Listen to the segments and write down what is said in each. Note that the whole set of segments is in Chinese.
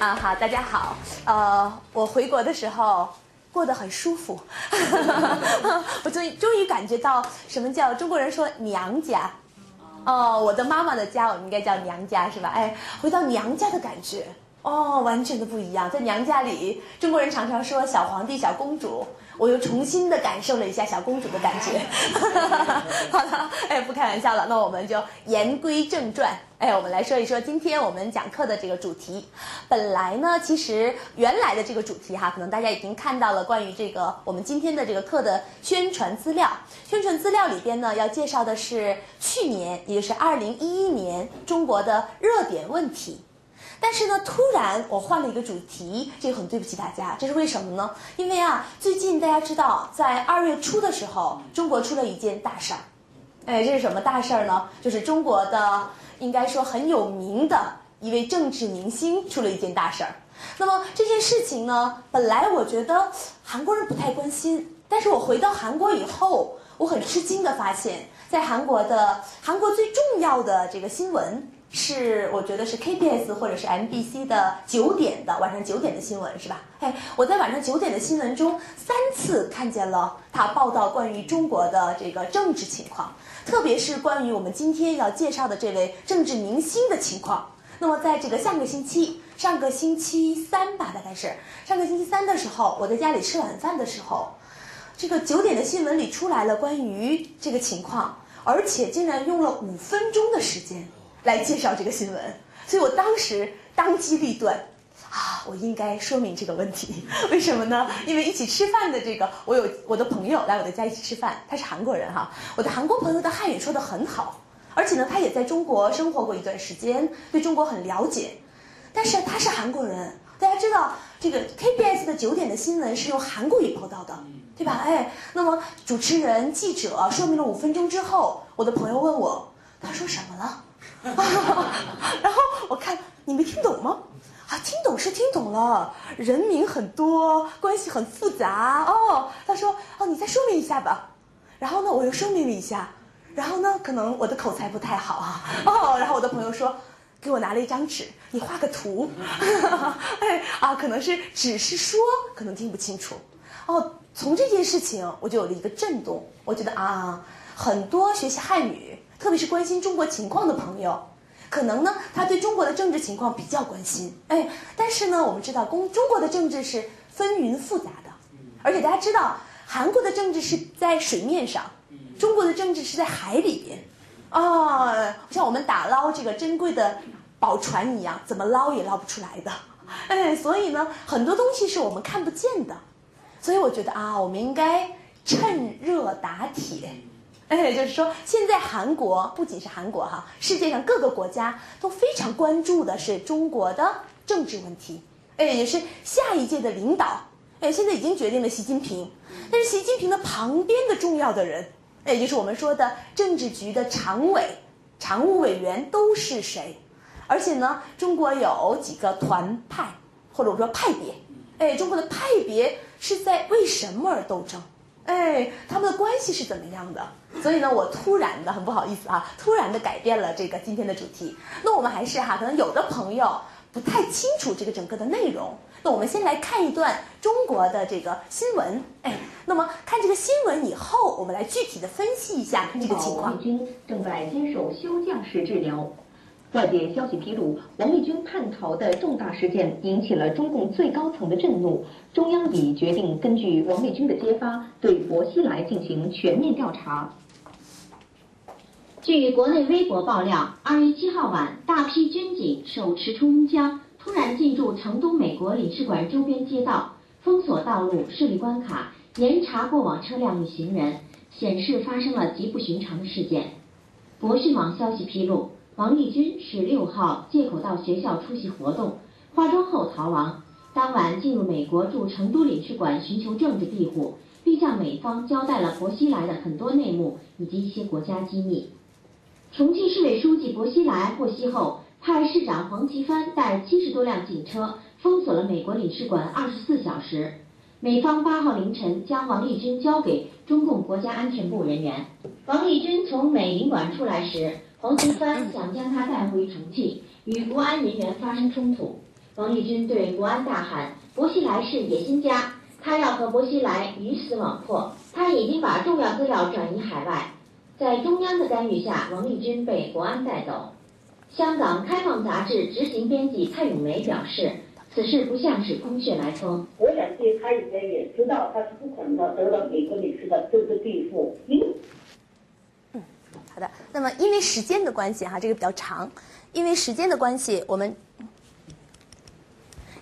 啊，好，大家好。呃，我回国的时候过得很舒服，我终于终于感觉到什么叫中国人说娘家。哦，我的妈妈的家，我们应该叫娘家是吧？哎，回到娘家的感觉，哦，完全的不一样。在娘家里，中国人常常说小皇帝、小公主。我又重新的感受了一下小公主的感觉。好了，哎，不开玩笑了，那我们就言归正传。哎，我们来说一说今天我们讲课的这个主题。本来呢，其实原来的这个主题哈，可能大家已经看到了关于这个我们今天的这个课的宣传资料。宣传资料里边呢，要介绍的是去年，也就是二零一一年中国的热点问题。但是呢，突然我换了一个主题，这个很对不起大家，这是为什么呢？因为啊，最近大家知道，在二月初的时候，中国出了一件大事儿，哎，这是什么大事儿呢？就是中国的应该说很有名的一位政治明星出了一件大事儿。那么这件事情呢，本来我觉得韩国人不太关心，但是我回到韩国以后，我很吃惊的发现，在韩国的韩国最重要的这个新闻。是，我觉得是 KBS 或者是 MBC 的九点的晚上九点的新闻是吧？哎，我在晚上九点的新闻中三次看见了他报道关于中国的这个政治情况，特别是关于我们今天要介绍的这位政治明星的情况。那么在这个上个星期，上个星期三吧，大概是上个星期三的时候，我在家里吃晚饭的时候，这个九点的新闻里出来了关于这个情况，而且竟然用了五分钟的时间。来介绍这个新闻，所以我当时当机立断，啊，我应该说明这个问题。为什么呢？因为一起吃饭的这个，我有我的朋友来我的家一起吃饭，他是韩国人哈。我的韩国朋友的汉语说的很好，而且呢，他也在中国生活过一段时间，对中国很了解。但是他是韩国人，大家知道这个 KBS 的九点的新闻是用韩国语报道的，对吧？哎，那么主持人、记者说明了五分钟之后，我的朋友问我，他说什么了？然后我看你没听懂吗？啊，听懂是听懂了，人名很多，关系很复杂哦。他说哦，你再说明一下吧。然后呢，我又说明了一下。然后呢，可能我的口才不太好啊。哦，然后我的朋友说，给我拿了一张纸，你画个图。哎啊，可能是只是说，可能听不清楚。哦，从这件事情我就有了一个震动，我觉得啊，很多学习汉语。特别是关心中国情况的朋友，可能呢，他对中国的政治情况比较关心。哎，但是呢，我们知道，公中国的政治是纷纭复杂的，而且大家知道，韩国的政治是在水面上，中国的政治是在海里边。啊，像我们打捞这个珍贵的宝船一样，怎么捞也捞不出来的。哎，所以呢，很多东西是我们看不见的。所以我觉得啊，我们应该趁热打铁。哎，就是说，现在韩国不仅是韩国哈，世界上各个国家都非常关注的是中国的政治问题。哎，也是下一届的领导。哎，现在已经决定了习近平，但是习近平的旁边的重要的人，哎，就是我们说的政治局的常委、常务委员都是谁？而且呢，中国有几个团派，或者我说派别。哎，中国的派别是在为什么而斗争？哎，他们的关系是怎么样的？所以呢，我突然的很不好意思啊，突然的改变了这个今天的主题。那我们还是哈，可能有的朋友不太清楚这个整个的内容。那我们先来看一段中国的这个新闻。哎，那么看这个新闻以后，我们来具体的分析一下这个情况。王立军正在接受休假式治疗。外界消息披露，王立军叛逃的重大事件引起了中共最高层的震怒。中央已决定根据王立军的揭发，对薄熙来进行全面调查。据国内微博爆料，二月七号晚，大批军警手持冲锋枪，突然进驻成都美国领事馆周边街道，封锁道路，设立关卡，严查过往车辆与行人，显示发生了极不寻常的事件。博讯网消息披露。王立军十六号借口到学校出席活动，化妆后逃亡。当晚进入美国驻成都领事馆寻求政治庇护，并向美方交代了薄熙来的很多内幕以及一些国家机密。重庆市委书记薄熙来获悉后，派市长黄奇帆带七十多辆警车封锁了美国领事馆二十四小时。美方八号凌晨将王立军交给中共国家安全部人员。王立军从美领馆出来时。黄奇帆想将他带回重庆，与国安人员发生冲突。王立军对国安大喊：“薄熙来是野心家，他要和薄熙来鱼死网破。他已经把重要资料转移海外。”在中央的干预下，王立军被国安带走。香港《开放》杂志执行编辑蔡永梅表示：“此事不像是空穴来风。我相信他应该也知道，他是不可能得到美国领事的政治庇护。因嗯，好的。那么因为时间的关系哈，这个比较长。因为时间的关系，我们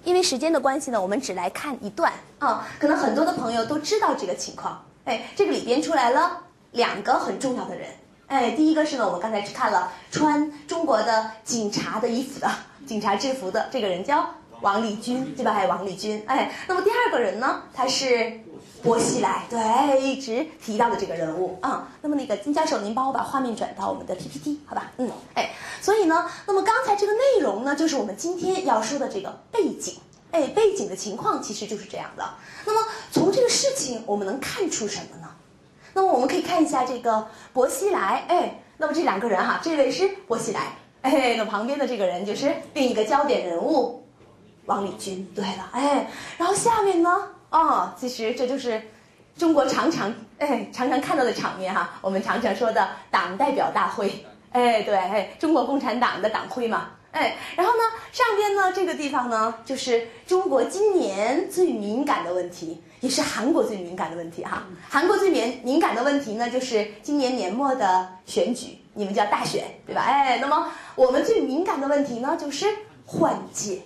因为时间的关系呢，我们只来看一段啊。可能很多的朋友都知道这个情况。哎，这个里边出来了。两个很重要的人，哎，第一个是呢，我们刚才只看了穿中国的警察的衣服的警察制服的这个人叫王立军，对吧？还有王立军，哎，那么第二个人呢，他是薄熙来，对，一直提到的这个人物啊。那么那个金教授，您帮我把画面转到我们的 PPT，好吧？嗯，哎，所以呢，那么刚才这个内容呢，就是我们今天要说的这个背景，哎，背景的情况其实就是这样的。那么从这个事情，我们能看出什么呢？那么我们可以看一下这个薄熙来，哎，那么这两个人哈，这位是薄熙来，哎，那旁边的这个人就是另一个焦点人物，王立军。对了，哎，然后下面呢，哦，其实这就是中国常常哎常常看到的场面哈，我们常常说的党代表大会，哎，对，哎，中国共产党的党徽嘛，哎，然后呢，上边呢这个地方呢，就是中国今年最敏感的问题。也是韩国最敏感的问题哈，韩国最敏敏感的问题呢，就是今年年末的选举，你们叫大选对吧？哎，那么我们最敏感的问题呢，就是换届，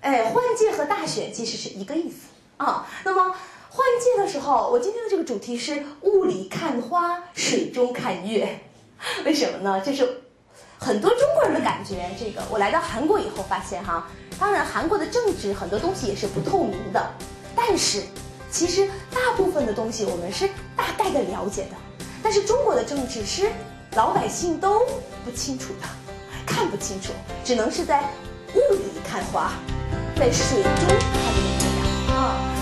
哎，换届和大选其实是一个意思啊。那么换届的时候，我今天的这个主题是雾里看花，水中看月，为什么呢？这是很多中国人的感觉，这个我来到韩国以后发现哈，当然韩国的政治很多东西也是不透明的，但是。其实大部分的东西我们是大概的了解的，但是中国的政治是老百姓都不清楚的，看不清楚，只能是在雾里看花，在水中看月亮啊。